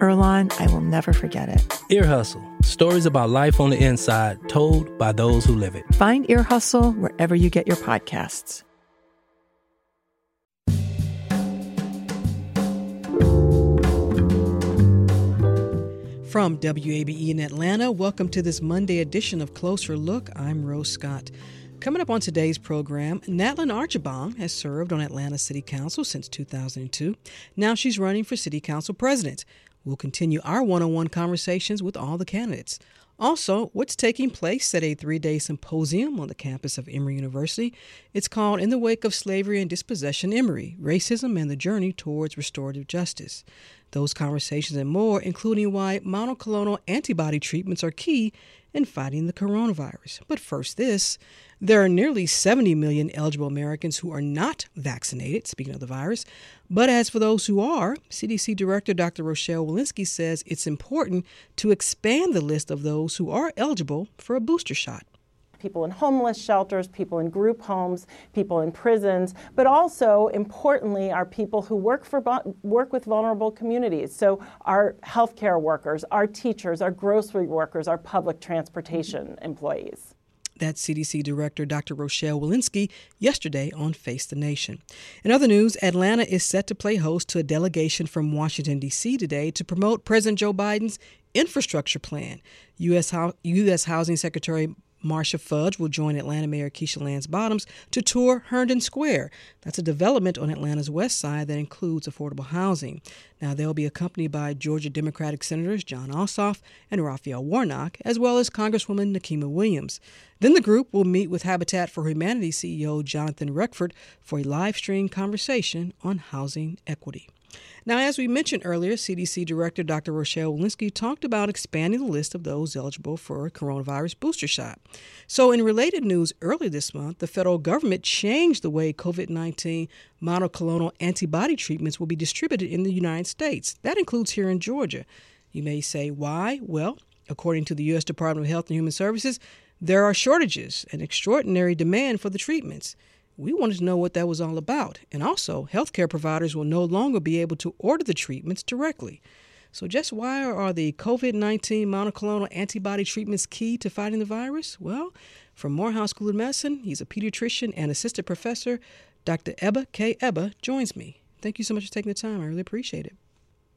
Earlonne, I will never forget it. Ear Hustle stories about life on the inside told by those who live it. Find Ear Hustle wherever you get your podcasts. From WABE in Atlanta, welcome to this Monday edition of Closer Look. I'm Rose Scott. Coming up on today's program, Natalyn Archibong has served on Atlanta City Council since 2002. Now she's running for City Council President. We'll continue our one on one conversations with all the candidates. Also, what's taking place at a three day symposium on the campus of Emory University? It's called In the Wake of Slavery and Dispossession Emory Racism and the Journey Towards Restorative Justice. Those conversations and more, including why monoclonal antibody treatments are key in fighting the coronavirus. But first, this there are nearly 70 million eligible Americans who are not vaccinated, speaking of the virus. But as for those who are, CDC Director Dr. Rochelle Walensky says it's important to expand the list of those who are eligible for a booster shot people in homeless shelters, people in group homes, people in prisons, but also importantly are people who work for work with vulnerable communities. So our healthcare workers, our teachers, our grocery workers, our public transportation mm-hmm. employees. That's CDC Director Dr. Rochelle Walensky yesterday on Face the Nation. In other news, Atlanta is set to play host to a delegation from Washington, D.C. today to promote President Joe Biden's infrastructure plan. U.S. Ho- U.S. Housing Secretary Marcia Fudge will join Atlanta Mayor Keisha Lance Bottoms to tour Herndon Square. That's a development on Atlanta's west side that includes affordable housing. Now, they'll be accompanied by Georgia Democratic Senators Jon Ossoff and Raphael Warnock, as well as Congresswoman Nikema Williams. Then the group will meet with Habitat for Humanity CEO Jonathan Reckford for a live stream conversation on housing equity. Now, as we mentioned earlier, CDC Director Dr. Rochelle Walensky talked about expanding the list of those eligible for a coronavirus booster shot. So, in related news, earlier this month, the federal government changed the way COVID 19 monoclonal antibody treatments will be distributed in the United States. That includes here in Georgia. You may say, why? Well, according to the U.S. Department of Health and Human Services, there are shortages and extraordinary demand for the treatments. We wanted to know what that was all about. And also, healthcare providers will no longer be able to order the treatments directly. So, just why are the COVID 19 monoclonal antibody treatments key to fighting the virus? Well, from Morehouse School of Medicine, he's a pediatrician and assistant professor. Dr. Ebba K. Ebba joins me. Thank you so much for taking the time. I really appreciate it.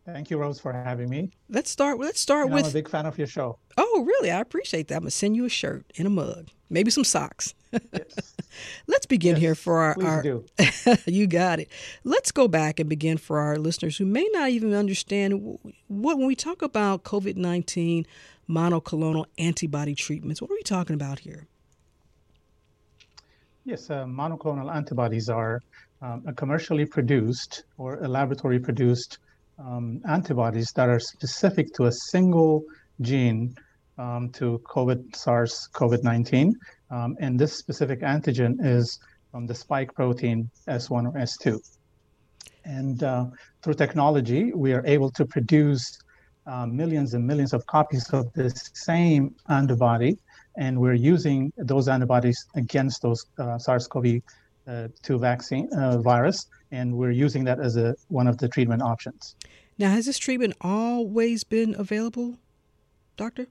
Thank you, Rose, for having me. Let's start. Let's start and with. I'm a big fan of your show. Oh, really? I appreciate that. I'm gonna send you a shirt and a mug, maybe some socks. Yes. Let's begin yes, here for our. Please our do. you got it. Let's go back and begin for our listeners who may not even understand what when we talk about COVID nineteen monoclonal antibody treatments. What are we talking about here? Yes, uh, monoclonal antibodies are um, a commercially produced or a laboratory produced um, antibodies that are specific to a single gene um, to COVID, SARS COVID 19. Um, and this specific antigen is from the spike protein S1 or S2. And uh, through technology, we are able to produce uh, millions and millions of copies of this same antibody. And we're using those antibodies against those uh, SARS CoV uh, 2 vaccine uh, virus, and we're using that as a one of the treatment options. Now, has this treatment always been available, doctor?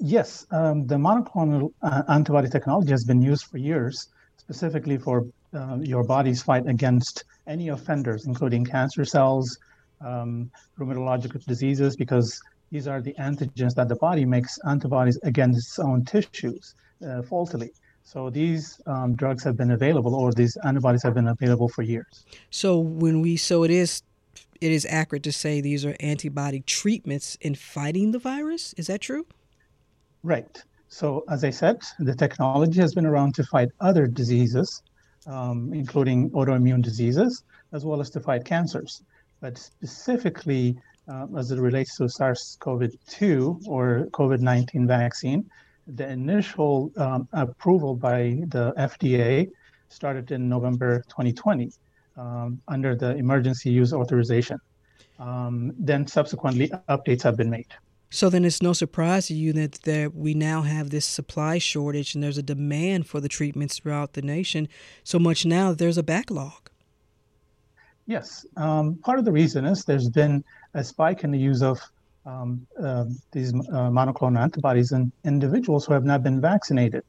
Yes, um, the monoclonal uh, antibody technology has been used for years, specifically for uh, your body's fight against any offenders, including cancer cells, um, rheumatological diseases, because these are the antigens that the body makes antibodies against its own tissues uh, faultily. So these um, drugs have been available, or these antibodies have been available for years. So when we, so it is, it is accurate to say these are antibody treatments in fighting the virus. Is that true? Right. So as I said, the technology has been around to fight other diseases, um, including autoimmune diseases, as well as to fight cancers. But specifically, uh, as it relates to SARS CoV 2 or COVID 19 vaccine, the initial um, approval by the FDA started in November 2020 um, under the emergency use authorization. Um, then subsequently, updates have been made. So then it's no surprise to you that, that we now have this supply shortage and there's a demand for the treatments throughout the nation so much now there's a backlog. Yes. Um, part of the reason is there's been a spike in the use of um, uh, these uh, monoclonal antibodies in individuals who have not been vaccinated.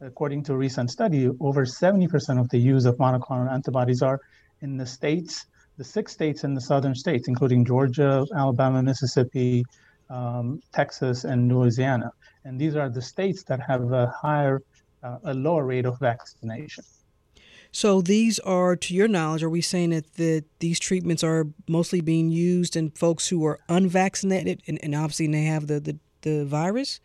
According to a recent study, over 70% of the use of monoclonal antibodies are in the states, the six states in the southern states, including Georgia, Alabama, Mississippi, um, Texas, and Louisiana. And these are the states that have a higher, uh, a lower rate of vaccination. So these are, to your knowledge, are we saying that the, these treatments are mostly being used in folks who are unvaccinated and, and obviously they have the, the, the virus?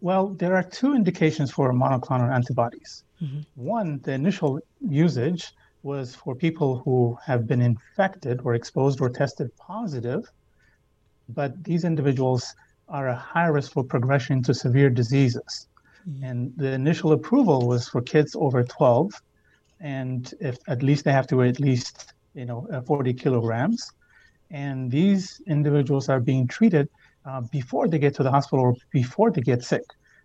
Well, there are two indications for monoclonal antibodies. Mm-hmm. One, the initial usage was for people who have been infected or exposed or tested positive but these individuals are a high risk for progression to severe diseases. Mm-hmm. And the initial approval was for kids over 12, and if at least they have to weigh at least you know uh, 40 kilograms. And these individuals are being treated uh, before they get to the hospital or before they get sick.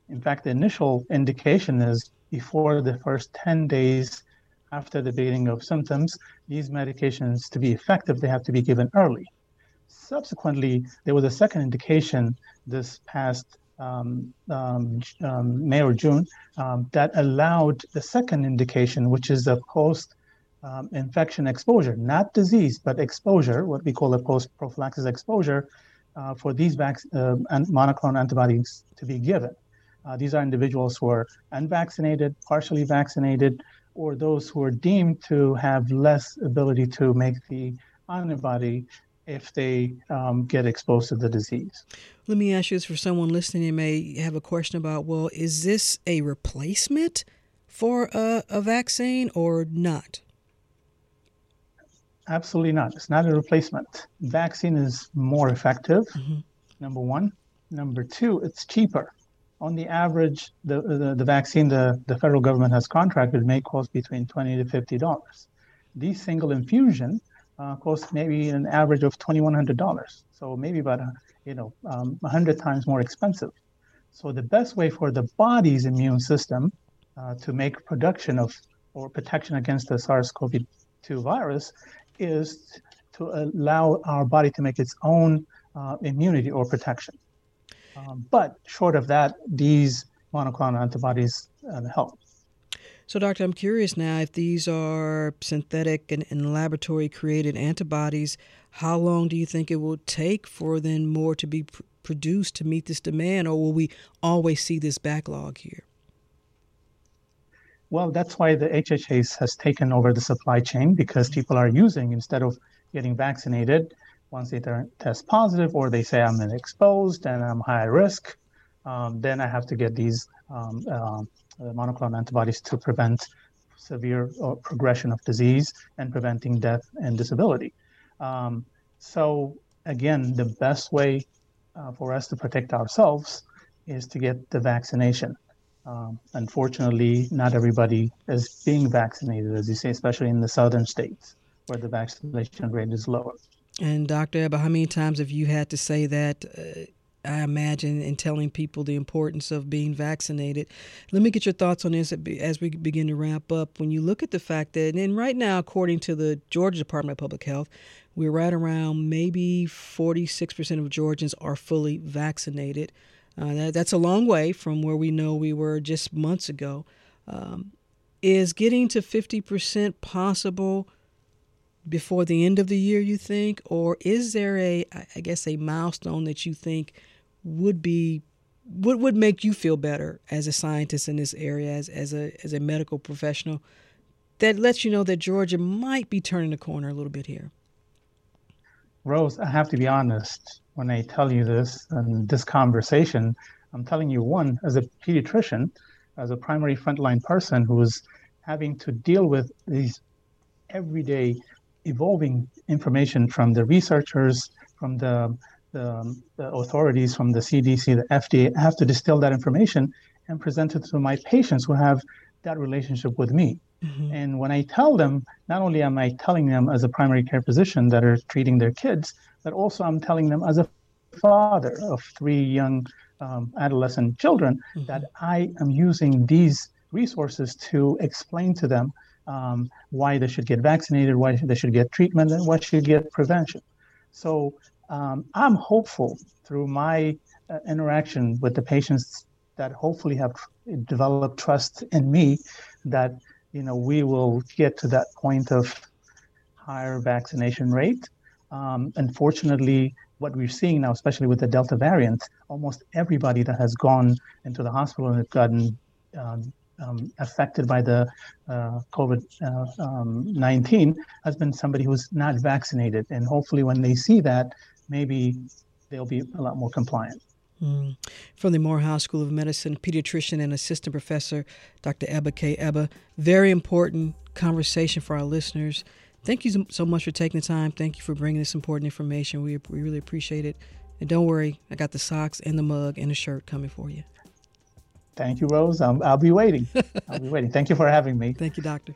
In fact, the initial indication is before the first 10 days after the beginning of symptoms, these medications to be effective, they have to be given early subsequently, there was a second indication this past um, um, um, May or June um, that allowed the second indication, which is a post um, infection exposure, not disease, but exposure, what we call a post prophylaxis exposure, uh, for these vac- uh, monoclonal antibodies to be given. Uh, these are individuals who are unvaccinated, partially vaccinated, or those who are deemed to have less ability to make the antibody if they um, get exposed to the disease. Let me ask you this for someone listening who may have a question about well, is this a replacement for a, a vaccine or not? Absolutely not. It's not a replacement. Vaccine is more effective, mm-hmm. number one. Number two, it's cheaper. On the average, the, the, the vaccine the, the federal government has contracted may cost between 20 to $50. These single infusion uh, maybe an average of $2,100. So maybe about, a, you know, um, 100 times more expensive. So the best way for the body's immune system uh, to make production of or protection against the SARS-CoV-2 virus is to allow our body to make its own uh, immunity or protection. Um, but short of that, these monoclonal antibodies uh, help. So, doctor, I'm curious now if these are synthetic and, and laboratory created antibodies, how long do you think it will take for then more to be pr- produced to meet this demand, or will we always see this backlog here? Well, that's why the HHS has taken over the supply chain because people are using instead of getting vaccinated. Once they test positive or they say I'm exposed and I'm high risk, um, then I have to get these um, uh, monoclonal antibodies to prevent severe progression of disease and preventing death and disability. Um, so again, the best way uh, for us to protect ourselves is to get the vaccination. Um, unfortunately, not everybody is being vaccinated, as you say, especially in the southern states where the vaccination rate is lower. And Dr. How many times have you had to say that uh, I imagine, in telling people the importance of being vaccinated. Let me get your thoughts on this as we begin to wrap up. When you look at the fact that, and right now, according to the Georgia Department of Public Health, we're right around maybe 46% of Georgians are fully vaccinated. Uh, that, that's a long way from where we know we were just months ago. Um, is getting to 50% possible? before the end of the year you think or is there a i guess a milestone that you think would be what would make you feel better as a scientist in this area as, as a as a medical professional that lets you know that Georgia might be turning the corner a little bit here? Rose, I have to be honest when I tell you this and this conversation. I'm telling you one as a pediatrician, as a primary frontline person who is having to deal with these everyday evolving information from the researchers, from the, the, the, authorities, from the CDC, the FDA. I have to distill that information and present it to my patients who have that relationship with me. Mm-hmm. And when I tell them, not only am I telling them as a primary care physician that are treating their kids, but also I'm telling them as a father of three young um, adolescent children mm-hmm. that I am using these resources to explain to them um, why they should get vaccinated, why they should get treatment, and why should get prevention. So um, I'm hopeful through my uh, interaction with the patients that hopefully have developed trust in me that you know we will get to that point of higher vaccination rate. Um, unfortunately, what we're seeing now, especially with the Delta variant, almost everybody that has gone into the hospital and gotten um, um, affected by the uh, COVID uh, um, 19 has been somebody who's not vaccinated. And hopefully, when they see that, maybe they'll be a lot more compliant. Mm. From the Morehouse School of Medicine, pediatrician and assistant professor, Dr. Ebba K. Ebba. Very important conversation for our listeners. Thank you so much for taking the time. Thank you for bringing this important information. We, we really appreciate it. And don't worry, I got the socks and the mug and the shirt coming for you. Thank you, Rose. Um, I'll be waiting. I'll be waiting. Thank you for having me. Thank you, Doctor.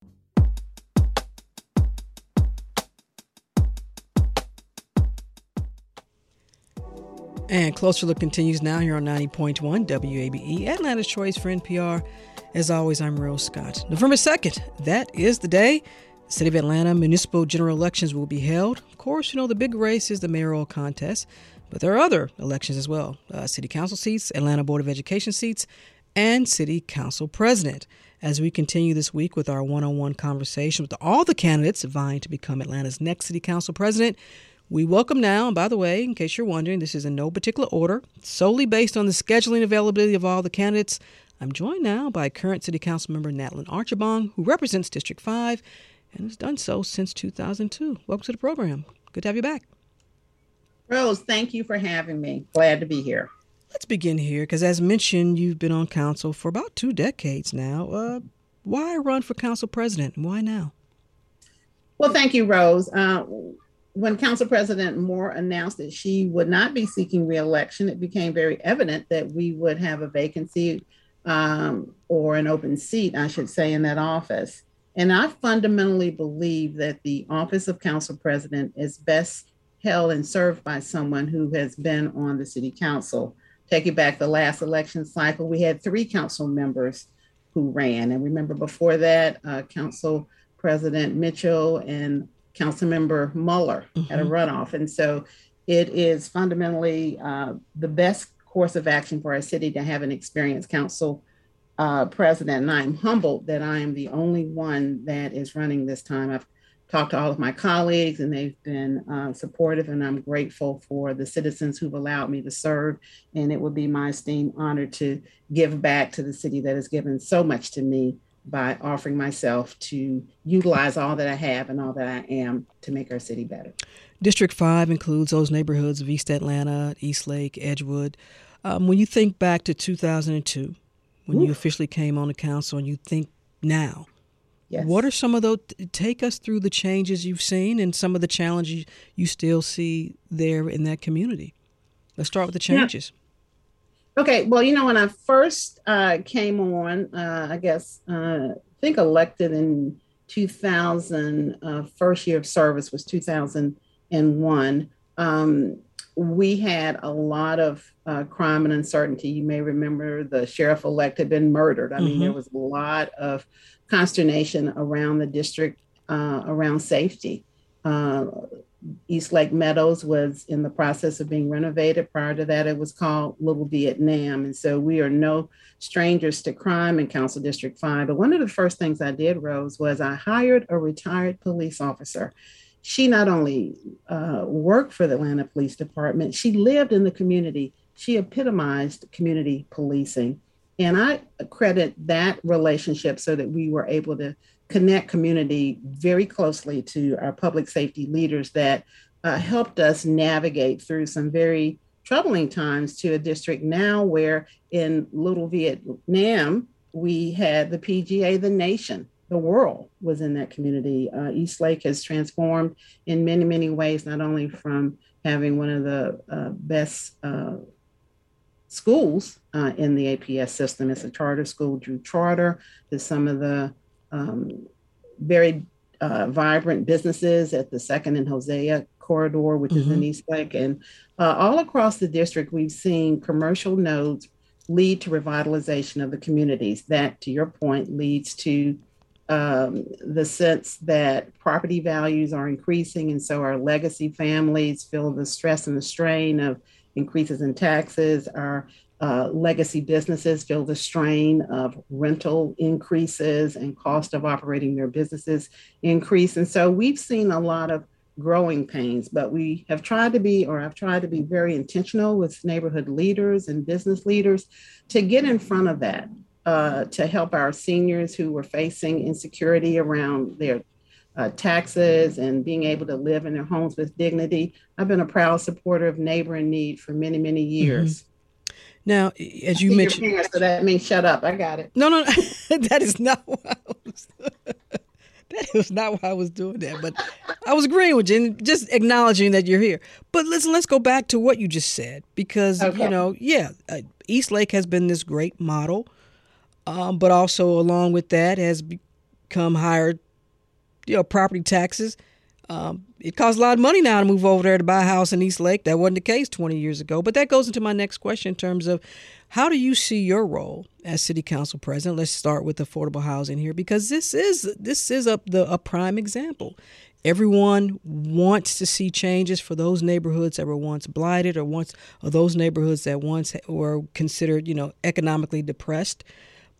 And Closer Look continues now here on 90.1 WABE, Atlanta's Choice for NPR. As always, I'm Rose Scott. November 2nd, that is the day the City of Atlanta municipal general elections will be held. Of course, you know, the big race is the mayoral contest, but there are other elections as well uh, City Council seats, Atlanta Board of Education seats, and City Council President. As we continue this week with our one on one conversation with all the candidates vying to become Atlanta's next City Council President, we welcome now, and by the way, in case you're wondering, this is in no particular order, solely based on the scheduling availability of all the candidates. I'm joined now by current City Council member Natalyn Archibong, who represents District 5 and has done so since 2002. Welcome to the program. Good to have you back. Rose, thank you for having me. Glad to be here. Let's begin here, because as mentioned, you've been on council for about two decades now. Uh, why run for council president? Why now? Well, thank you, Rose. Uh, when Council President Moore announced that she would not be seeking reelection, it became very evident that we would have a vacancy um, or an open seat, I should say, in that office. And I fundamentally believe that the office of Council President is best held and served by someone who has been on the City Council. Take Taking back the last election cycle, we had three council members who ran. And remember before that, uh, Council President Mitchell and Councilmember Muller mm-hmm. at a runoff. And so it is fundamentally uh, the best course of action for our city to have an experienced council uh, president. And I'm humbled that I am the only one that is running this time. I've talked to all of my colleagues and they've been uh, supportive, and I'm grateful for the citizens who've allowed me to serve. And it would be my esteemed honor to give back to the city that has given so much to me by offering myself to utilize all that I have and all that I am to make our city better. District 5 includes those neighborhoods of East Atlanta, Eastlake, Edgewood. Um, when you think back to 2002, when Oof. you officially came on the council, and you think now, yes. what are some of those? Take us through the changes you've seen and some of the challenges you still see there in that community. Let's start with the changes. Yeah. Okay, well, you know, when I first uh, came on, uh, I guess, uh, I think elected in 2000, uh, first year of service was 2001. Um, we had a lot of uh, crime and uncertainty. You may remember the sheriff elect had been murdered. I mm-hmm. mean, there was a lot of consternation around the district uh, around safety. Uh, East Lake Meadows was in the process of being renovated. Prior to that, it was called Little Vietnam. And so we are no strangers to crime in Council District 5. But one of the first things I did, Rose, was I hired a retired police officer she not only uh, worked for the Atlanta Police Department, she lived in the community. She epitomized community policing. And I credit that relationship so that we were able to connect community very closely to our public safety leaders that uh, helped us navigate through some very troubling times to a district now where in Little Vietnam, we had the PGA, the nation, the world was in that community. Uh, East Lake has transformed in many, many ways, not only from having one of the uh, best uh, schools uh, in the APS system. It's a charter school, Drew Charter. There's some of the um, very uh, vibrant businesses at the Second and Hosea corridor, which mm-hmm. is in mm-hmm. East Lake. And uh, all across the district, we've seen commercial nodes lead to revitalization of the communities. That, to your point, leads to um, the sense that property values are increasing, and so our legacy families feel the stress and the strain of increases in taxes. Our uh, legacy businesses feel the strain of rental increases and cost of operating their businesses increase. And so we've seen a lot of growing pains, but we have tried to be, or I've tried to be very intentional with neighborhood leaders and business leaders to get in front of that uh, to help our seniors who were facing insecurity around their uh, taxes and being able to live in their homes with dignity. I've been a proud supporter of Neighbor in Need for many, many mm-hmm. years. Mm-hmm. Now, as you mentioned, parents, so that means shut up. I got it. No, no, that is not what I was. that was not why I was doing that. But I was agreeing with you and just acknowledging that you're here. But listen, let's go back to what you just said because okay. you know, yeah, uh, East Lake has been this great model um, but also along with that has become higher, you know, property taxes. Um, it costs a lot of money now to move over there to buy a house in East Lake. That wasn't the case 20 years ago. But that goes into my next question in terms of how do you see your role as city council president? Let's start with affordable housing here because this is this is a the a prime example. Everyone wants to see changes for those neighborhoods that were once blighted or once or those neighborhoods that once were considered, you know, economically depressed.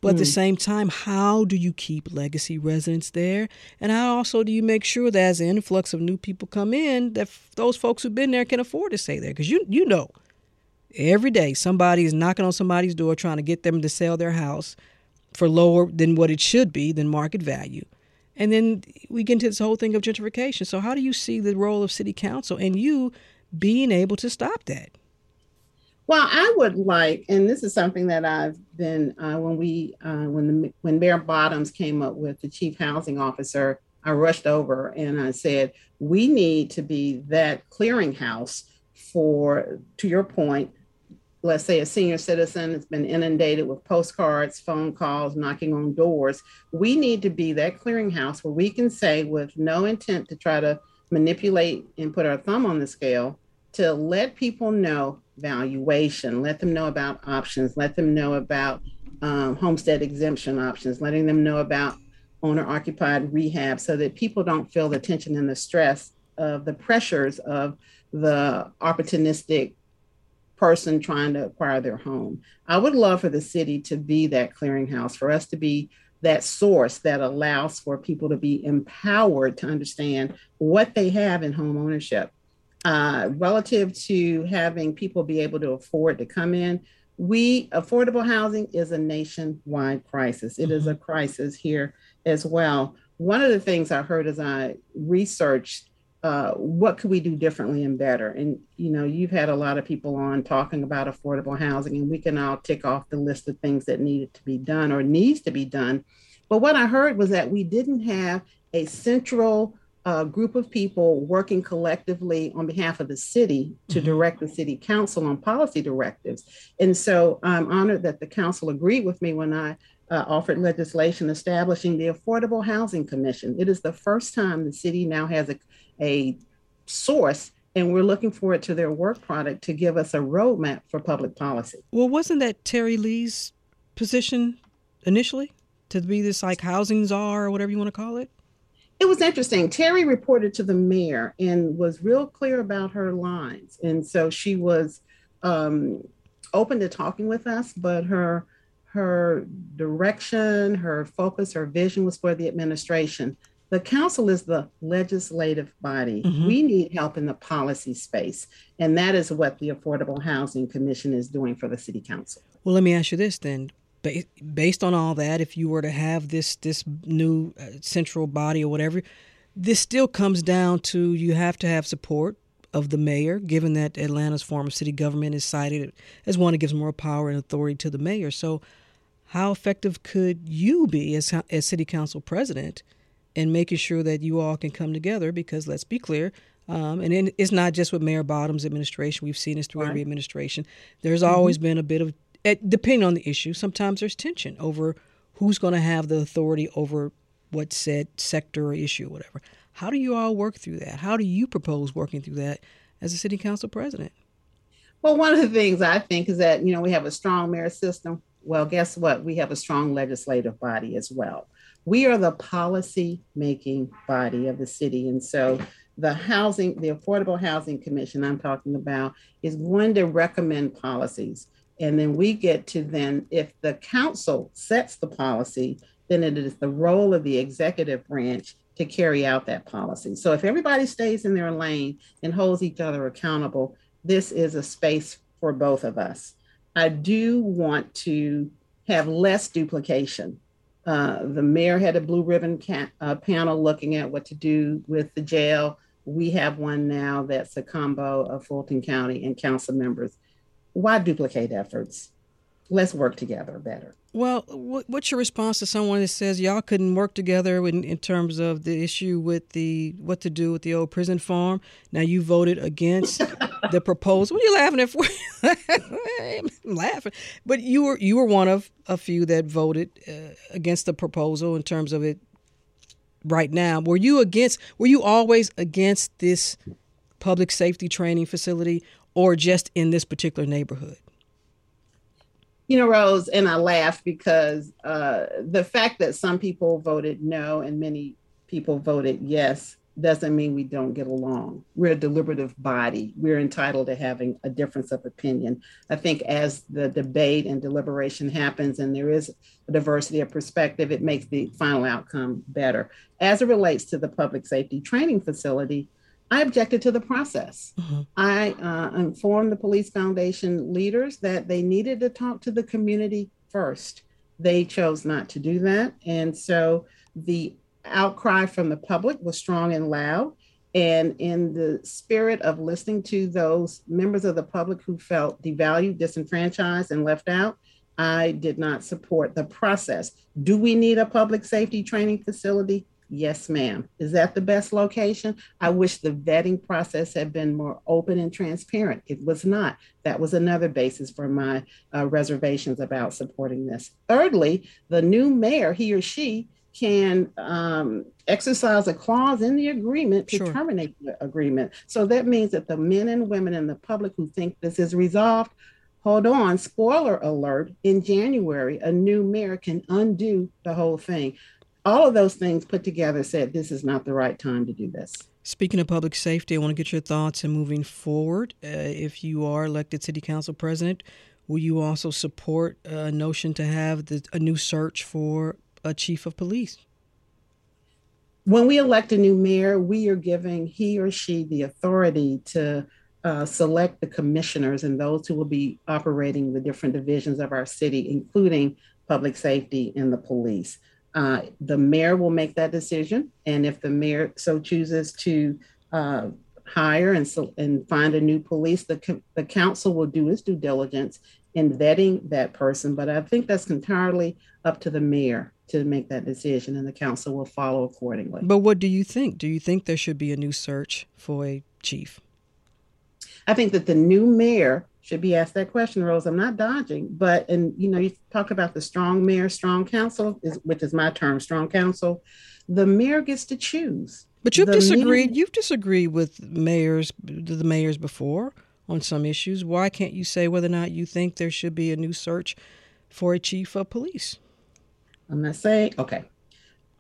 But mm. at the hmm. same time, how do you keep legacy residents there? And how also do you make sure that as an influx of new people come in, that f- those folks who've been there can afford to stay there? Because you you know, every day somebody is knocking on somebody's door trying to get them to sell their house for lower than what it should be than market value. And then we get into this whole thing of gentrification. So how do you see the role of city council and you being able to stop that? Well, I would like, and this is something that I've been uh, when we uh, when the when Mayor Bottoms came up with the chief housing officer, I rushed over and I said we need to be that clearinghouse for, to your point, let's say a senior citizen has been inundated with postcards, phone calls, knocking on doors. We need to be that clearinghouse where we can say, with no intent to try to manipulate and put our thumb on the scale, to let people know valuation, let them know about options, let them know about um, homestead exemption options, letting them know about owner occupied rehab so that people don't feel the tension and the stress of the pressures of the opportunistic person trying to acquire their home. I would love for the city to be that clearinghouse, for us to be that source that allows for people to be empowered to understand what they have in home ownership uh, relative to having people be able to afford to come in, we affordable housing is a nationwide crisis. It mm-hmm. is a crisis here as well. One of the things I heard as I researched uh, what could we do differently and better? And you know, you've had a lot of people on talking about affordable housing, and we can all tick off the list of things that needed to be done or needs to be done. But what I heard was that we didn't have a central a group of people working collectively on behalf of the city to mm-hmm. direct the city council on policy directives. And so I'm honored that the council agreed with me when I uh, offered legislation establishing the Affordable Housing Commission. It is the first time the city now has a, a source and we're looking forward to their work product to give us a roadmap for public policy. Well, wasn't that Terri Lee's position initially to be this like housing czar or whatever you want to call it? It was interesting. Terri reported to the mayor and was real clear about her lines, and so she was um, open to talking with us, but her her direction, her focus, her vision was for the administration. The council is the legislative body. Mm-hmm. We need help in the policy space. And that is what the Affordable Housing Commission is doing for the City Council. Well, let me ask you this then. Based on all that, if you were to have this this new uh, central body or whatever, this still comes down to you have to have support of the mayor, given that Atlanta's form of city government is cited as one that gives more power and authority to the mayor. So, how effective could you be as as city council president in making sure that you all can come together? Because let's be clear, um, and it's not just with Mayor Bottom's administration. We've seen this through right. every administration. There's mm-hmm. always been a bit of, depending on the issue, sometimes there's tension over who's going to have the authority over what said sector or issue or whatever. How do you all work through that? How do you propose working through that as a city council president? Well, one of the things I think is that, you know, we have a strong mayor system well, guess what? We have a strong legislative body as well. We are the policy making body of the city. And so the housing, the Affordable Housing Commission I'm talking about is going to recommend policies. And then we get to then, if the council sets the policy, then it is the role of the executive branch to carry out that policy. So if everybody stays in their lane and holds each other accountable, this is a space for both of us. I do want to have less duplication. Uh, the mayor had a blue ribbon ca- uh, panel looking at what to do with the jail. We have one now that's a combo of Fulton County and council members. Why duplicate efforts? Let's work together better. Well, what's your response to someone that says y'all couldn't work together in, in terms of the issue with the what to do with the old prison farm? Now you voted against the proposal. What are you laughing at? For? I'm laughing, but you were you were one of a few that voted uh, against the proposal in terms of it. Right now, were you against? Were you always against this public safety training facility, or just in this particular neighborhood? you know, Rose, and I laugh because uh, the fact that some people voted no and many people voted yes doesn't mean we don't get along. We're a deliberative body. We're entitled to having a difference of opinion. I think as the debate and deliberation happens and there is a diversity of perspective, it makes the final outcome better. As it relates to the public safety training facility, I objected to the process. Mm-hmm. I uh, informed the Police Foundation leaders that they needed to talk to the community first. They chose not to do that. And so the outcry from the public was strong and loud. And in the spirit of listening to those members of the public who felt devalued, disenfranchised, and left out, I did not support the process. Do we need a public safety training facility? Yes, ma'am. Is that the best location? I wish the vetting process had been more open and transparent. It was not. That was another basis for my uh, reservations about supporting this. Thirdly, the new mayor, he or she, can um, exercise a clause in the agreement to sure. terminate the agreement. So that means that the men and women in the public who think this is resolved, hold on, spoiler alert, in January, a new mayor can undo the whole thing all of those things put together said this is not the right time to do this. Speaking of public safety, I want to get your thoughts and moving forward. Uh, if you are elected city council president, will you also support a notion to have the, a new search for a chief of police? When we elect a new mayor, we are giving he or she the authority to uh, select the commissioners and those who will be operating the different divisions of our city, including public safety and the police. Uh, the mayor will make that decision, and if the mayor so chooses to uh, hire and so, and find a new police, the the council will do its due diligence in vetting that person. But I think that's entirely up to the mayor to make that decision, and the council will follow accordingly. But what do you think? Do you think there should be a new search for a chief? I think that the new mayor should be asked that question, Rose. I'm not dodging, but and you know, you talk about the strong mayor, strong council, is, which is my term, strong council. The mayor gets to choose. But you've the disagreed. mayor- You've disagreed with mayors, the mayors before on some issues. Why can't you say whether or not you think there should be a new search for a chief of police? I'm not saying, okay.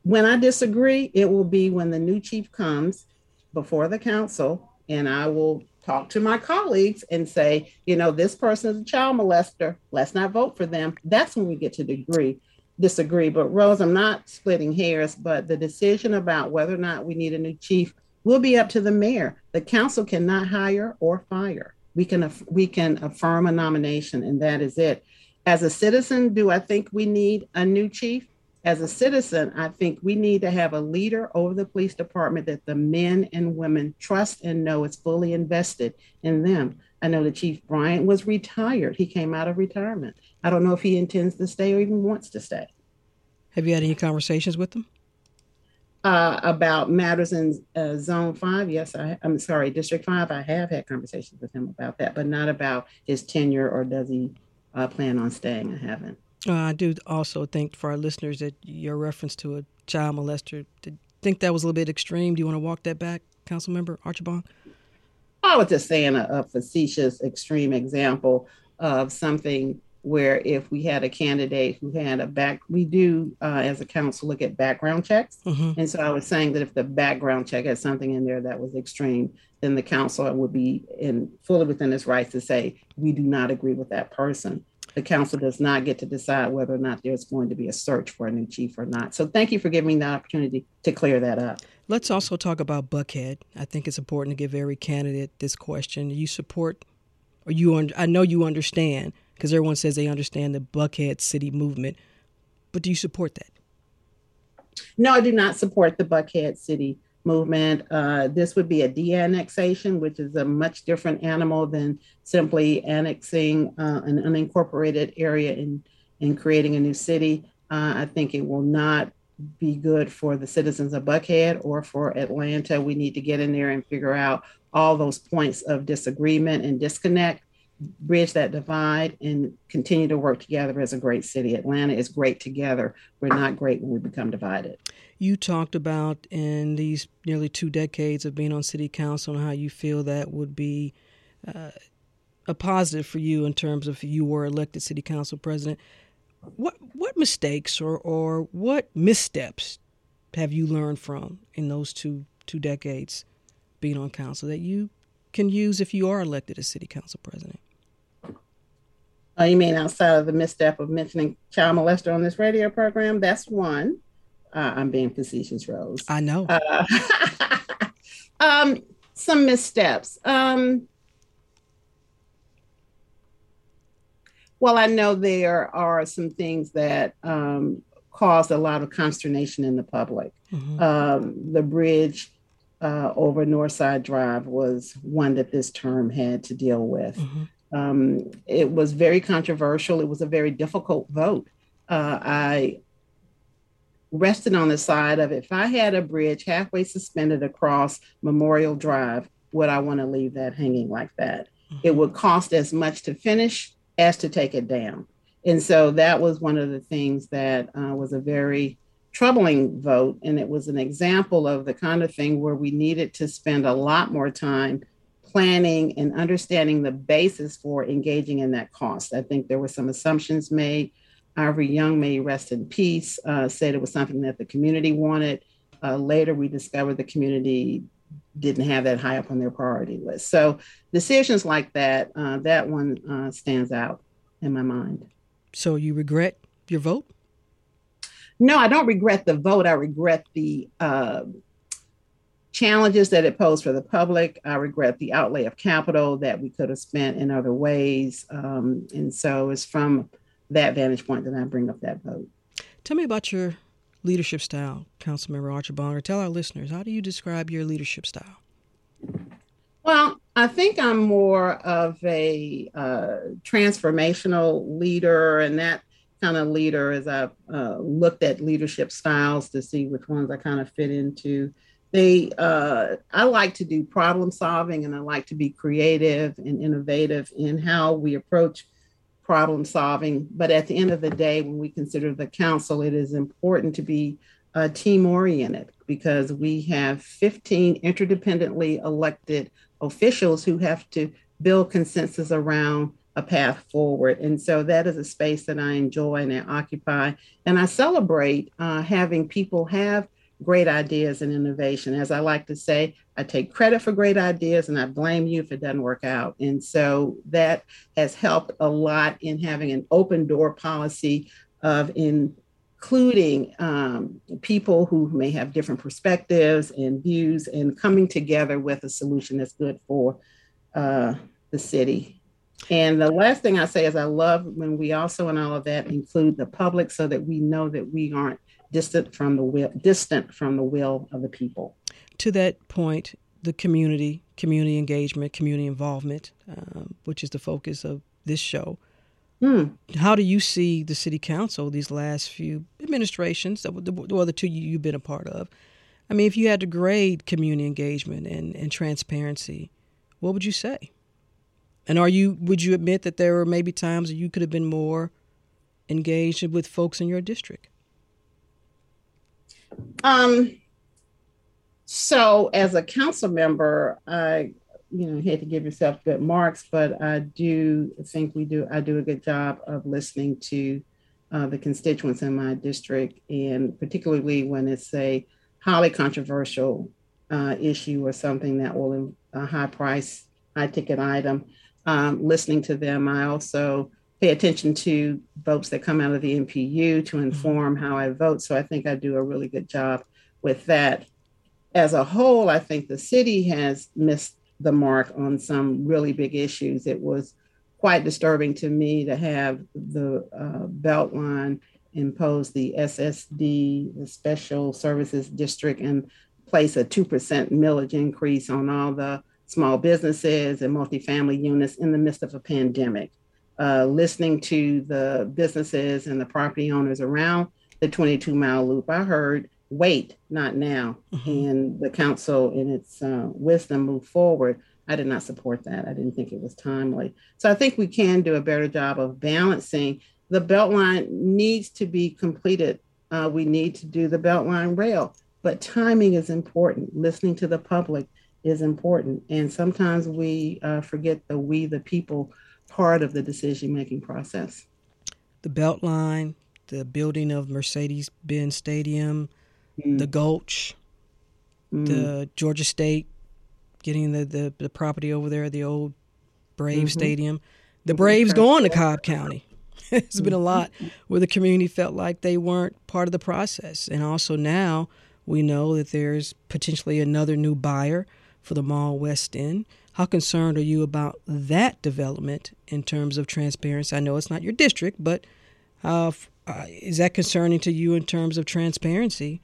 When I disagree, it will be when the new chief comes before the council and I will talk to my colleagues and say, you know, this person is a child molester. Let's not vote for them. That's when we get to degree disagree. But Rose, I'm not splitting hairs, but the decision about whether or not we need a new chief will be up to the mayor. The council cannot hire or fire. We can we can affirm a nomination, and that is it. As a citizen, do I think we need a new chief? As a citizen, I think we need to have a leader over the police department that the men and women trust and know is fully invested in them. I know the chief Bryant was retired. He came out of retirement. I don't know if he intends to stay or even wants to stay. Have you had any conversations with them? Uh, about matters in uh, Zone Five, yes, I, I'm sorry, District Five. I have had conversations with him about that, but not about his tenure or does he uh, plan on staying. I haven't. Uh, I do also think for our listeners that your reference to a child molester, did think that was a little bit extreme. Do you want to walk that back, Councilmember Archibald? I was just saying a, a facetious, extreme example of something where if we had a candidate who had a back, we do uh, as a council look at background checks. Mm-hmm. And so I was saying that if the background check had something in there that was extreme, then the council would be in fully within its rights to say, we do not agree with that person. The council does not get to decide whether or not there's going to be a search for a new chief or not. So thank you for giving me the opportunity to clear that up. Let's also talk about Buckhead. I think it's important to give every candidate this question. Do you support, or you? Un- I know you understand because everyone says they understand the Buckhead City movement, but do you support that? No, I do not support the Buckhead City movement. Uh, this would be a de-annexation, which is a much different animal than simply annexing uh, an unincorporated area and, and creating a new city. Uh, I think it will not be good for the citizens of Buckhead or for Atlanta. We need to get in there and figure out all those points of disagreement and disconnect, bridge that divide, and continue to work together as a great city. Atlanta is great together. We're not great when we become divided. You talked about in these nearly two decades of being on city council and how you feel that would be uh, a positive for you in terms of you were elected city council president. What what mistakes or, or what missteps have you learned from in those two two decades being on council that you can use if you are elected as city council president? Uh, you mean outside of the misstep of mentioning child molester on this radio program? That's one. Uh, I'm being facetious, Rose. I know. Uh, um, some missteps. Um, well, I know there are some things that um, caused a lot of consternation in the public. Mhm. Um, the bridge uh, over Northside Drive was one that this term had to deal with. Mhm. Um, it was very controversial. It was a very difficult vote. Uh, I rested on the side of if I had a bridge halfway suspended across Memorial Drive, would I want to leave that hanging like that? It would cost as much to finish as to take it down. And so that was one of the things that uh, was a very troubling vote. And it was an example of the kind of thing where we needed to spend a lot more time planning and understanding the basis for engaging in that cost. I think there were some assumptions made. Ivory Young, may rest in peace, uh, said it was something that the community wanted. Uh, later, we discovered the community didn't have that high up on their priority list. So decisions like that, uh, that one uh, stands out in my mind. So you regret your vote? No, I don't regret the vote. I regret the uh, challenges that it posed for the public. I regret the outlay of capital that we could have spent in other ways. Um, and so it's from that vantage point that I bring up that vote. Tell me about your leadership style, Councilmember Archibald, or tell our listeners, how do you describe your leadership style? Well, I think I'm more of a uh, transformational leader, and that kind of leader as I've uh, looked at leadership styles to see which ones I kind of fit into. they uh, i like to do problem solving and i like to be creative and innovative in how we approach problem solving but at the end of the day when we consider the council it is important to be uh, team oriented because we have 15 interdependently elected officials who have to build consensus around a path forward. And so that is a space that I enjoy and I occupy. And I celebrate uh, having people have great ideas and innovation. As I like to say, I take credit for great ideas and I blame you if it doesn't work out. And so that has helped a lot in having an open door policy of including um, people who may have different perspectives and views and coming together with a solution that's good for uh, the city and the last thing I say is I love when we also in all of that include the public so that we know that we aren't distant from the will distant from the will of the people. To that point, the community, community engagement, community involvement, um, which is the focus of this show. Mm. How do you see the city council these last few administrations, the, the other two you've been a part of? I mean, if you had to grade community engagement and, and transparency, what would you say? And are you would you admit that there were maybe times that you could have been more engaged with folks in your district? Um so as a council member, I you know hate to give yourself good marks, but I do think we do I do a good job of listening to uh, the constituents in my district, and particularly when it's a highly controversial uh, issue or something that will a high price, high ticket item um, listening to them. I also pay attention to votes that come out of the NPU to mm-hmm. inform how I vote. So I think I do a really good job with that. As a whole, I think the city has missed the mark on some really big issues. It was quite disturbing to me to have the uh, Beltline impose the SSD, the Special Services District, and place a 2% millage increase on all the small businesses and multifamily units in the midst of a pandemic. Uh, listening to the businesses and the property owners around the 22 mile loop, I heard wait, not now. Mm-hmm. And the council, in its uh, wisdom, moved forward. I did not support that. I didn't think it was timely. So I think we can do a better job of balancing. The Beltline needs to be completed. Uh, we need to do the Beltline rail, but timing is important. Listening to the public, is important. And sometimes we uh, forget the we, the people, part of the decision making process. The Beltline, the building of Mercedes Benz Stadium, mm. the Gulch, mm. the Georgia State, getting the, the, the, property over there, the old Brave mm-hmm. Stadium. The Braves going to Cobb County. it's been a lot where the community felt like they weren't part of the process. And also now we know that there's potentially another new buyer for the Mall West End. How concerned are you about that development in terms of transparency? I know it's not your district, but uh, is that concerning to you in terms of transparency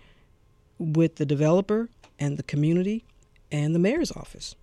with the developer and the community and the mayor's office?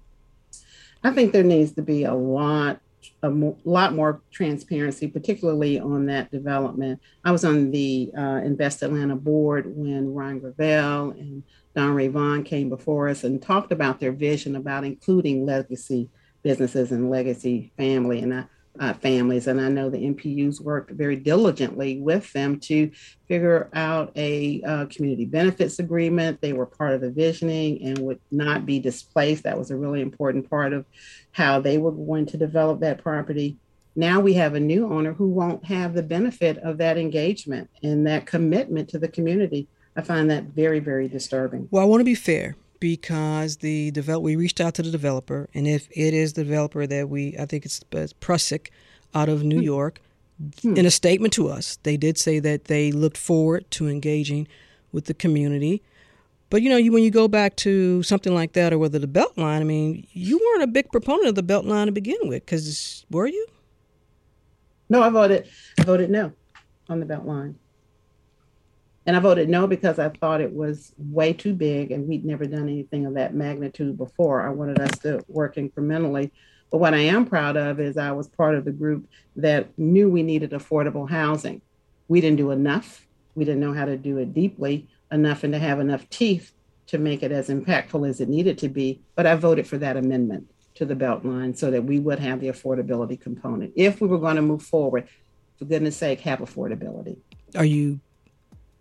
I think there needs to be a lot a mo- lot more transparency, particularly on that development. I was on the uh, Invest Atlanta board when Ryan Gravel and Don Ray Vaughn came before us and talked about their vision about including legacy businesses and legacy family and uh, uh, families. And I know the NPUs worked very diligently with them to figure out a uh, community benefits agreement. They were part of the visioning and would not be displaced. That was a really important part of how they were going to develop that property. Now we have a new owner who won't have the benefit of that engagement and that commitment to the community I find that very, very disturbing. Well, I want to be fair because the develop we reached out to the developer, and if it is the developer that we, I think it's Prusik out of New hmm. York, hmm. in a statement to us, they did say that they looked forward to engaging with the community. But you know, you, when you go back to something like that, or whether the Beltline, I mean, you weren't a big proponent of the Beltline to begin with, because were you? No, I voted. I voted no on the Beltline. And I voted no because I thought it was way too big and we'd never done anything of that magnitude before. I wanted us to work incrementally. But what I am proud of is I was part of the group that knew we needed affordable housing. We didn't do enough. We didn't know how to do it deeply enough and to have enough teeth to make it as impactful as it needed to be. But I voted for that amendment to the Beltline so that we would have the affordability component. If we were going to move forward, for goodness sake, have affordability. Are you,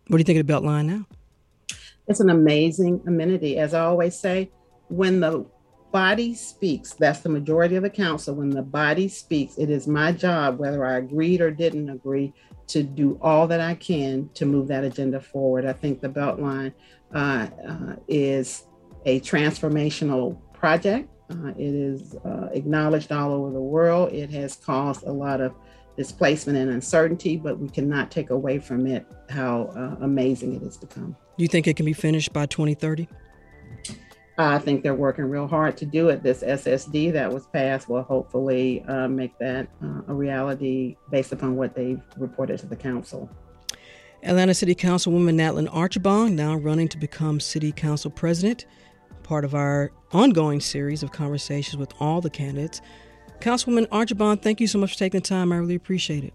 what do you think of the Beltline now? It's an amazing amenity. As I always say, when the body speaks, that's the majority of the council, when the body speaks, it is my job, whether I agreed or didn't agree, to do all that I can to move that agenda forward. I think the Beltline uh, uh, is a transformational project. Uh, it is uh, acknowledged all over the world. It has caused a lot of displacement and uncertainty, but we cannot take away from it how uh, amazing it has become. Do you think it can be finished by 2030? I think they're working real hard to do it. This SSD that was passed will hopefully uh, make that uh, a reality based upon what they've reported to the council. Atlanta City Councilwoman Natalyn Archibong now running to become City Council President, part of our ongoing series of conversations with all the candidates. Councilwoman Archibong, thank you so much for taking the time. I really appreciate it.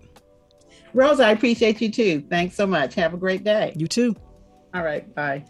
Rosa, I appreciate you too. Thanks so much. Have a great day. You too. All right. Bye.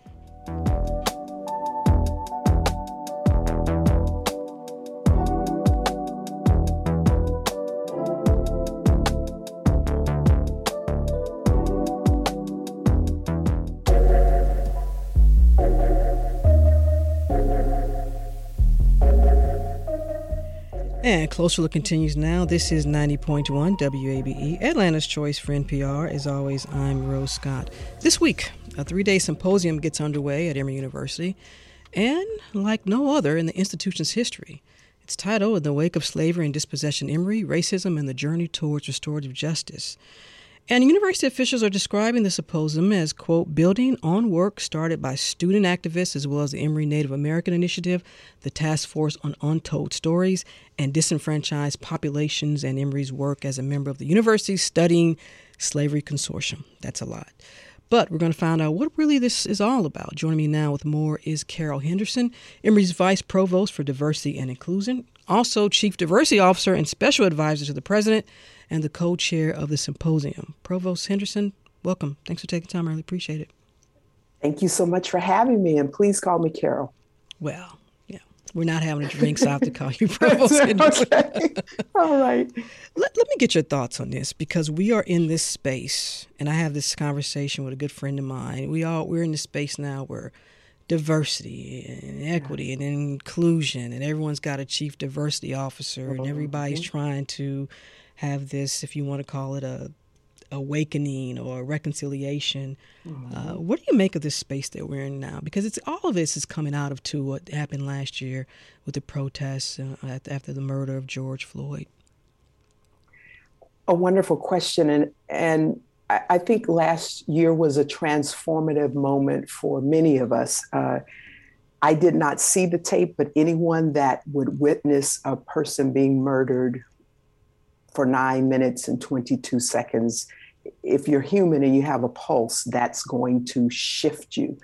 And Closer Look continues now. This is 90.1 WABE, Atlanta's Choice for NPR. As always, I'm Rose Scott. This week, a three day symposium gets underway at Emory University, and like no other in the institution's history. It's titled In the Wake of Slavery and Dispossession Emory Racism and the Journey Towards Restorative Justice. And university officials are describing the symposium as, quote, building on work started by student activists as well as the Emory Native American Initiative, the Task Force on Untold Stories, and Disenfranchised Populations, and Emory's work as a member of the university's Studying Slavery Consortium. That's a lot. But we're going to find out what really this is all about. Joining me now with more is Carol Henderson, Emory's Vice Provost for Diversity and Inclusion, also Chief Diversity Officer and Special Advisor to the President and the co chair of the symposium. Provost Henderson, welcome. Thanks for taking time. I really appreciate it. Thank you so much for having me, and please call me Carol. Well, yeah, we're not having a drink, so I have to call you Provost Henderson. okay. All right. Let, let me get your thoughts on this because we are in this space, and I have this conversation with a good friend of mine. We all we're in this space now where diversity and equity and inclusion, and everyone's got a chief diversity officer, and everybody's mm-hmm. trying to have this, if you want to call it a awakening or reconciliation. Mm-hmm. Uh, what do you make of this space that we're in now? Because it's all of this is coming out of to what happened last year with the protests uh, after the murder of George Floyd. A wonderful question, and and I think last year was a transformative moment for many of us. Uh, I did not see the tape, but anyone that would witness a person being murdered for nine minutes and 22 seconds, if you're human and you have a pulse, that's going to shift you.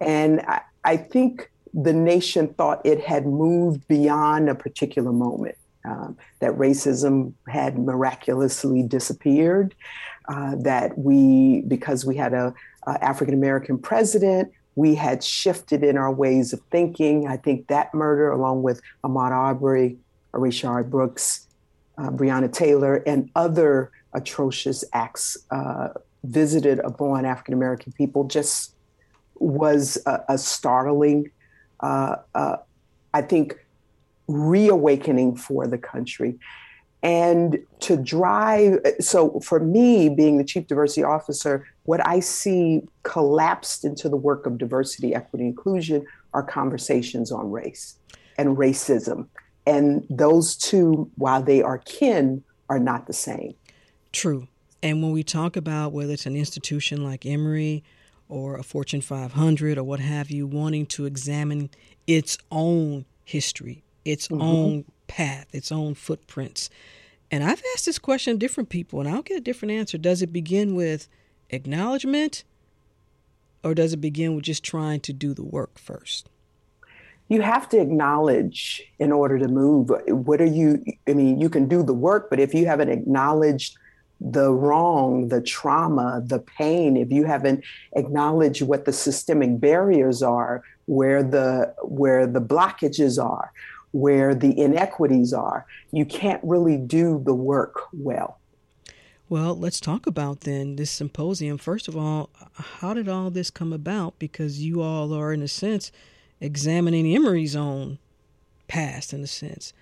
And I, I think the nation thought it had moved beyond a particular moment, um, that racism had miraculously disappeared, uh, that we, because we had a, a African American president, we had shifted in our ways of thinking. I think that murder, along with Ahmaud Arbery, Rayshard Brooks, uh, Breonna Taylor, and other atrocious acts uh, visited upon African American people just was a, a startling, uh, uh, I think, reawakening for the country. And to drive, so for me, being the chief diversity officer, what I see collapsed into the work of diversity, equity, inclusion are conversations on race and racism and those two, while they are kin, are not the same. True. And when we talk about whether it's an institution like Emory or a Fortune 500 or what have you, wanting to examine its own history, its mm-hmm. own path, its own footprints. And I've asked this question of different people, and I'll get a different answer. Does it begin with acknowledgement, or does it begin with just trying to do the work first? you have to acknowledge in order to move what are you i mean you can do the work but if you haven't acknowledged the wrong, the trauma, the pain, if you haven't acknowledged what the systemic barriers are, where the where the blockages are, where the inequities are, you can't really do the work well. Well, let's talk about then this symposium. First of all, how did all this come about? Because you all are, in a sense, examining Emory's own past, in a sense.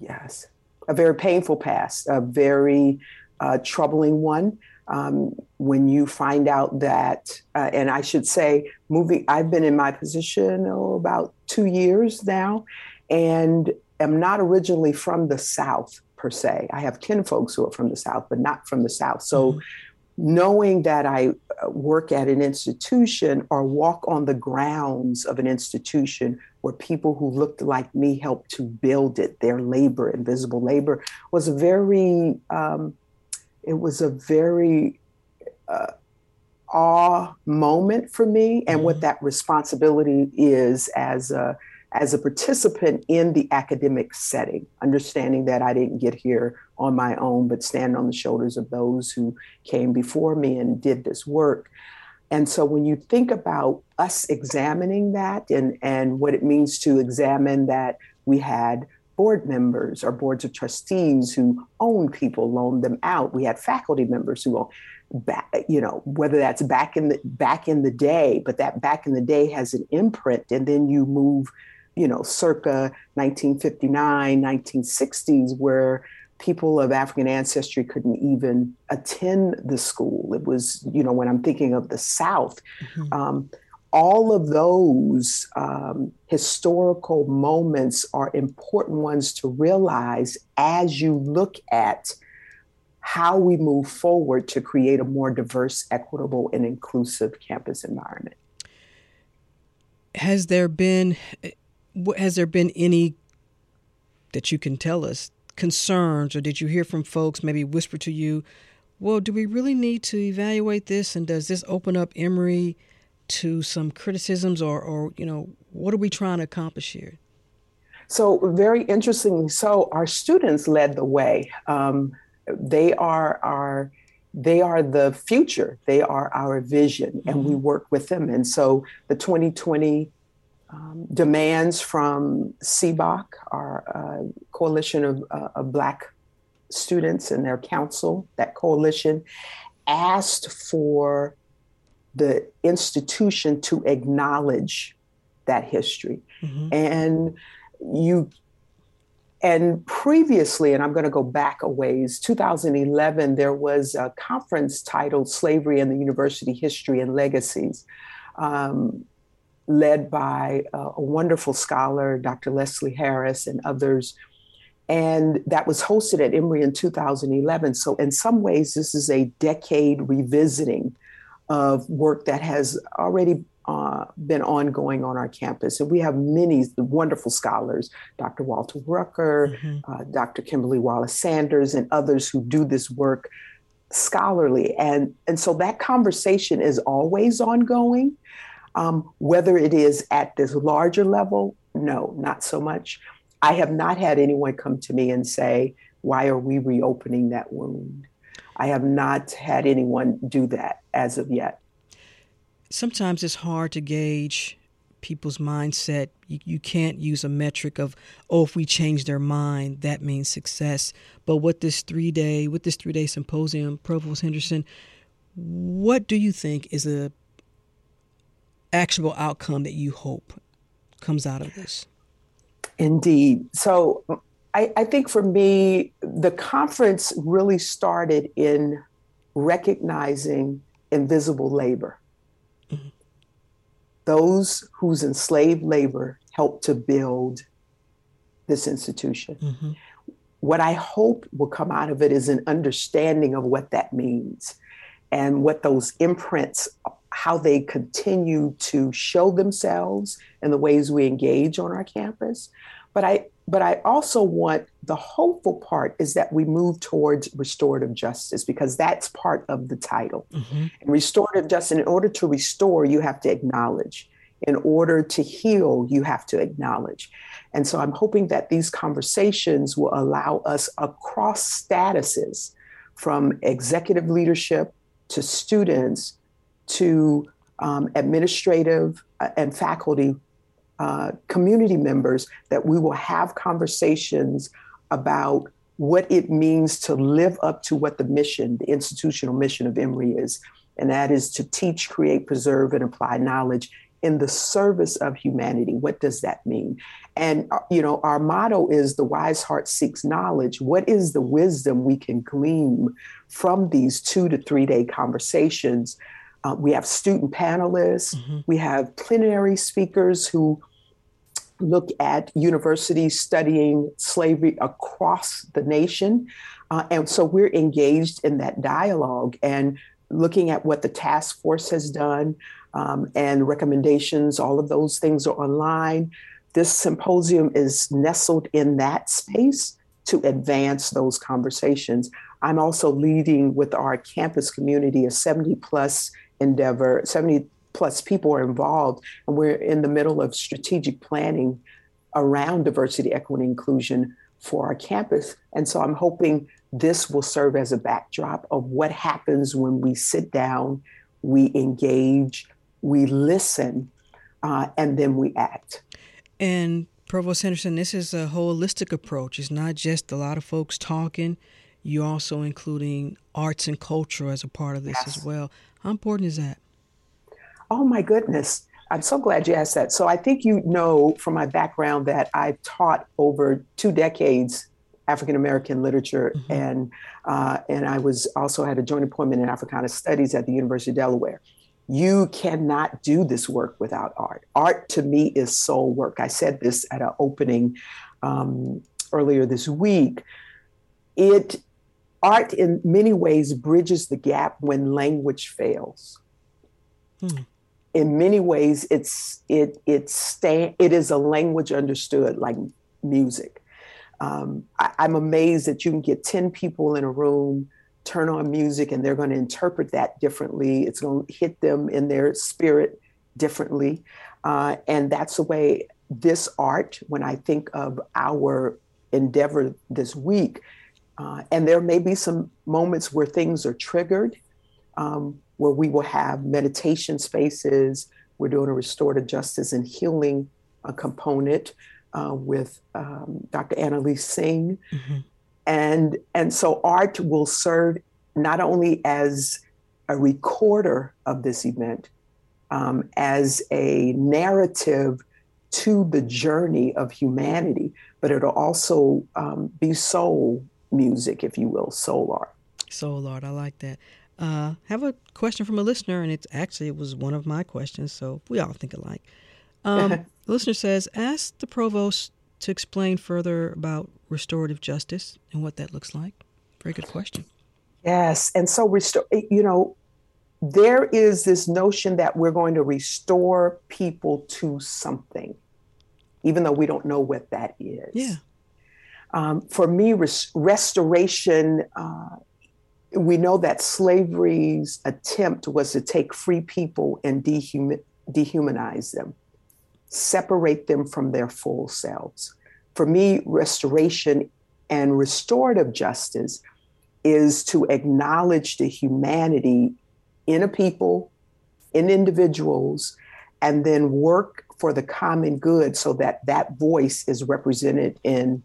Yes, a very painful past, a very uh, troubling one. Um, when you find out that, uh, and I should say, moving, I've been in my position oh, about two years now, and am not originally from the South per se. I have kin folks who are from the South, but not from the South. So, mm-hmm. knowing that I uh, work at an institution or walk on the grounds of an institution where people who looked like me helped to build it, their labor, invisible labor, was a very um, it was a very uh, awe moment for me and what mm-hmm. that responsibility is as a as a participant in the academic setting understanding that i didn't get here on my own but stand on the shoulders of those who came before me and did this work and so when you think about us examining that and and what it means to examine that we had board members or boards of trustees who owned people, loaned them out. We had faculty members who own back, you know, whether that's back in the back in the day, but that back in the day has an imprint, and then you move, you know, circa 1959, 1960s, where people of African ancestry couldn't even attend the school. It was, you know, when I'm thinking of the South. Mm-hmm. Um, all of those um, historical moments are important ones to realize as you look at how we move forward to create a more diverse, equitable, and inclusive campus environment. Has there been has there been any that you can tell us concerns, or did you hear from folks maybe whisper to you, "Well, do we really need to evaluate this? And does this open up Emory?" to some criticisms or, or you know, what are we trying to accomplish here? So, very interestingly, so our students led the way. Um, they are our they are the future. They are our vision, and we mm-hmm. work with them. And so, the 2020 um, demands from CBOC, our uh, coalition of, uh, of Black students and their council, that coalition asked for the institution to acknowledge that history. Mm-hmm. And you and previously, and I'm going to go back a ways, 2011, there was a conference titled Slavery and the University History and Legacies, um, led by a, a wonderful scholar, Dr. Leslie Harris, and others. And that was hosted at Emory in 2011. So, in some ways, this is a decade revisiting of work that has already uh, been ongoing on our campus. And we have many wonderful scholars, Dr. Walter Rucker, mm-hmm. uh, Dr. Kimberly Wallace Sanders, and others who do this work scholarly. And, and so that conversation is always ongoing. Um, whether it is at this larger level, no, not so much. I have not had anyone come to me and say, why are we reopening that wound? I have not had anyone do that as of yet. Sometimes it's hard to gauge people's mindset. You, you can't use a metric of, oh, if we change their mind, that means success. But what this three day, with this three day symposium, Provost Henderson, what do you think is a actionable outcome that you hope comes out of this? Indeed. So I, I think for me, the conference really started in recognizing invisible labor. Mm-hmm. Those whose enslaved labor helped to build this institution. Mm-hmm. What I hope will come out of it is an understanding of what that means and what those imprints, how they continue to show themselves and the ways we engage on our campus. But I, but I also want the hopeful part is that we move towards restorative justice because that's part of the title. Mm-hmm. And restorative justice, in order to restore, you have to acknowledge. In order to heal, you have to acknowledge. And so I'm hoping that these conversations will allow us across statuses from executive leadership to students to um, administrative uh, and faculty uh, community members that we will have conversations about what it means to live up to what the mission, the institutional mission of Emory is, and that is to teach, create, preserve, and apply knowledge in the service of humanity. What does that mean? And, uh, you know, our motto is the wise heart seeks knowledge. What is the wisdom we can glean from these two to three day conversations? Uh, we have student panelists, mm-hmm. we have plenary speakers who look at universities studying slavery across the nation. Uh, and so we're engaged in that dialogue and looking at what the task force has done um, and recommendations. All of those things are online. This symposium is nestled in that space to advance those conversations. I'm also leading with our campus community a 70 plus endeavor, 70 plus people are involved, and we're in the middle of strategic planning around diversity, equity, inclusion for our campus. And so I'm hoping this will serve as a backdrop of what happens when we sit down, we engage, we listen, uh, and then we act. And Provost Henderson, this is a holistic approach. It's not just a lot of folks talking. You're also including arts and culture as a part of this yes. as well. How important is that? Oh my goodness. I'm so glad you asked that. So I think you know from my background that I've taught over two decades African American literature, mm-hmm. and uh, and I was also had a joint appointment in Africana Studies at the University of Delaware you cannot do this work without art. Art to me is soul work. I said this at an opening um, earlier this week. It art in many ways bridges the gap when language fails. Hmm. In many ways, it's it it sta- it is a language understood like music. Um, I, I'm amazed that you can get ten people in a room turn on music and they're going to interpret that differently. It's going to hit them in their spirit differently. Uh, and that's the way this art, when I think of our endeavor this week, uh, and there may be some moments where things are triggered, um, where we will have meditation spaces. We're doing a restorative justice and healing a component uh, with um, Dr. Anneliese Singh. Mm-hmm and and so art will serve not only as a recorder of this event um, as a narrative to the journey of humanity but it'll also um, be soul music if you will soul art soul art i like that uh, have a question from a listener and it's actually it was one of my questions so we all think alike um, the listener says ask the provost to explain further about restorative justice and what that looks like? Very good question. Yes. And so, restore, you know, there is this notion that we're going to restore people to something, even though we don't know what that is. Yeah. Um, for me, res- restoration, uh, we know that slavery's attempt was to take free people and dehuman- dehumanize them separate them from their full selves. For me, restoration and restorative justice is to acknowledge the humanity in a people, in individuals, and then work for the common good so that that voice is represented in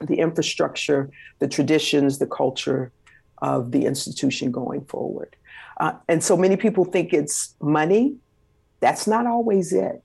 the infrastructure, the traditions, the culture of the institution going forward. Uh, and so many people think it's money. That's not always it.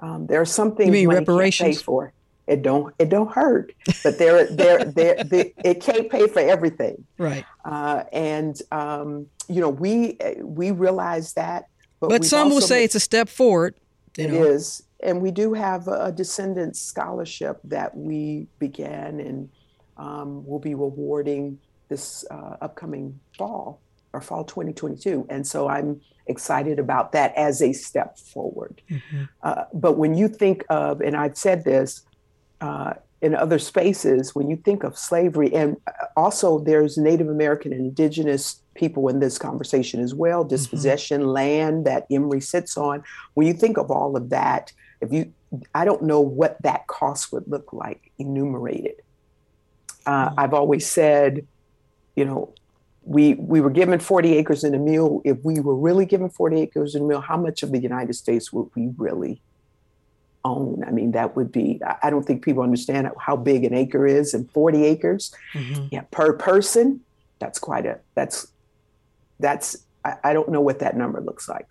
Um, there are some things you mean reparations pay for. It don't it don't hurt, but there there there it can't pay for everything. Right. Uh, and um, you know we we realize that, but, but some will say it's a step forward. It know. is, and we do have a descendants scholarship that we began and um, will be rewarding this uh, upcoming fall or fall 2022. And so I'm excited about that as a step forward. Mm-hmm. Uh, but when you think of, and I've said this uh, in other spaces, when you think of slavery, and uh, also there's Native American and Indigenous people in this conversation as well, mm-hmm. dispossession, mm-hmm. land that Emory sits on. When you think of all of that, if you, I don't know what that cost would look like enumerated. Uh, mm-hmm. I've always said, you know, we we were given 40 acres in a meal. If we were really given 40 acres in a meal, how much of the United States would we really own? I mean, that would be. I don't think people understand how big an acre is, and 40 acres, mm-hmm. yeah, per person. That's quite a. That's that's. I, I don't know what that number looks like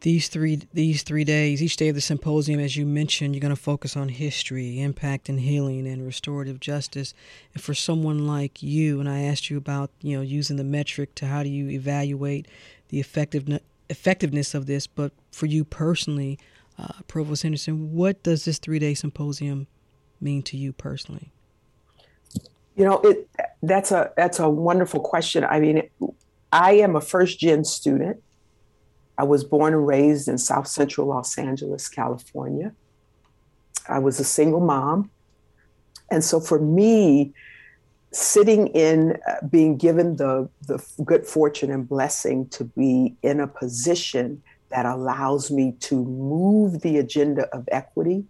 these three these three days each day of the symposium as you mentioned you're going to focus on history impact and healing and restorative justice. And for someone like you and i asked you about you know using the metric to how do you evaluate the effectiveness effectiveness of this but for you personally uh, provost henderson what does this three-day symposium mean to you personally? You know it that's a that's a wonderful question. I mean i am a first gen student I was born and raised in South Central Los Angeles, California. I was a single mom. And so for me, sitting in uh, being given the, the good fortune and blessing to be in a position that allows me to move the agenda of equity,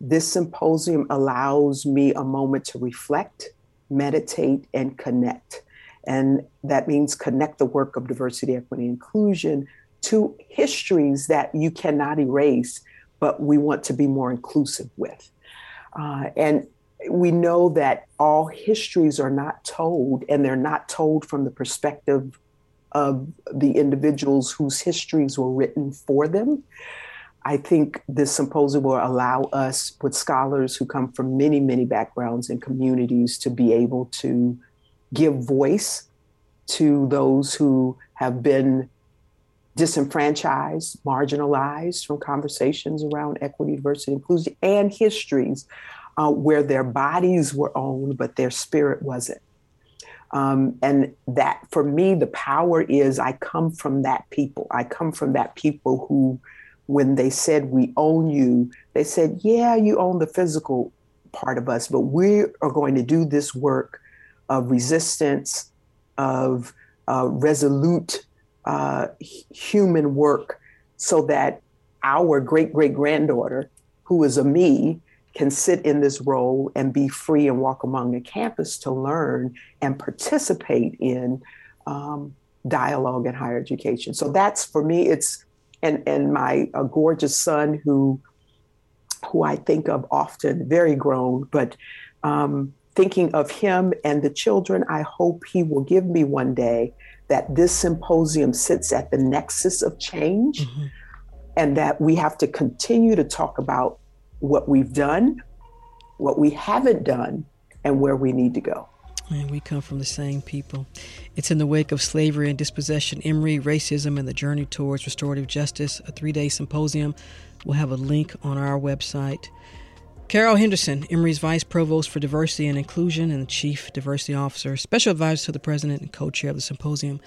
this symposium allows me a moment to reflect, meditate, and connect. And that means connect the work of diversity, equity, inclusion to histories that you cannot erase, but we want to be more inclusive with. Uh, and we know that all histories are not told, and they're not told from the perspective of the individuals whose histories were written for them. I think this symposium will allow us, with scholars who come from many, many backgrounds and communities, to be able to give voice to those who have been disenfranchised, marginalized from conversations around equity, diversity, inclusion, and histories uh, where their bodies were owned, but their spirit wasn't. Um, and that for me, the power is I come from that people. I come from that people who, when they said, We own you, they said, Yeah, you own the physical part of us, but we are going to do this work of resistance, of uh, resolute uh, human work so that our great great granddaughter, who is a me, can sit in this role and be free and walk among the campus to learn and participate in um, dialogue and higher education. So that's for me. It's and and my gorgeous son who who I think of often, very grown, but um, thinking of him and the children I hope he will give me one day that this symposium sits at the nexus of change mm-hmm. and that we have to continue to talk about what we've done, what we haven't done, and where we need to go. And we come from the same people. It's in the wake of slavery and dispossession, Emory, racism, and the journey towards restorative justice, a three day symposium. We'll have a link on our website. Carol Henderson, Emory's Vice Provost for Diversity and Inclusion and Chief Diversity Officer, Special Advisor to the President and co chair of the symposium.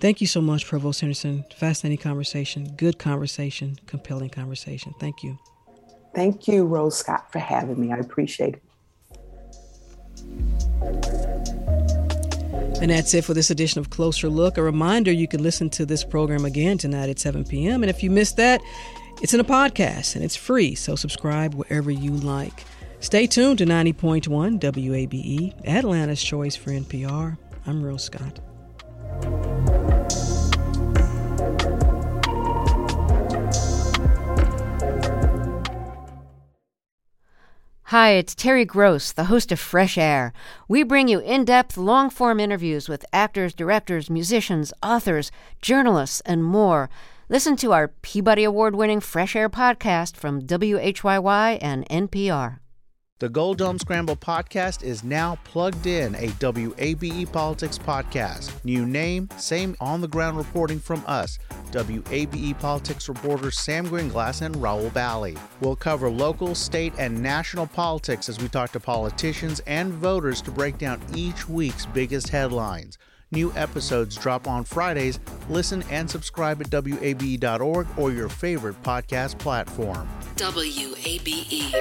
Thank you so much, Provost Henderson. Fascinating conversation, good conversation, compelling conversation. Thank you. Thank you, Rose Scott, for having me. I appreciate it. And that's it for this edition of Closer Look. A reminder you can listen to this program again tonight at 7 p.m. And if you missed that, it's in a podcast and it's free, so subscribe wherever you like. Stay tuned to 90.1 WABE, Atlanta's choice for NPR. I'm Rose Scott. Hi, it's Terry Gross, the host of Fresh Air. We bring you in depth, long form interviews with actors, directors, musicians, authors, journalists, and more. Listen to our Peabody Award winning Fresh Air podcast from WHYY and NPR. The Gold Dome Scramble podcast is now plugged in, a WABE Politics podcast. New name, same on the ground reporting from us, WABE Politics reporters Sam Greenglass and Rahul Bali. We'll cover local, state, and national politics as we talk to politicians and voters to break down each week's biggest headlines. New episodes drop on Fridays. Listen and subscribe at WABE.org or your favorite podcast platform. WABE.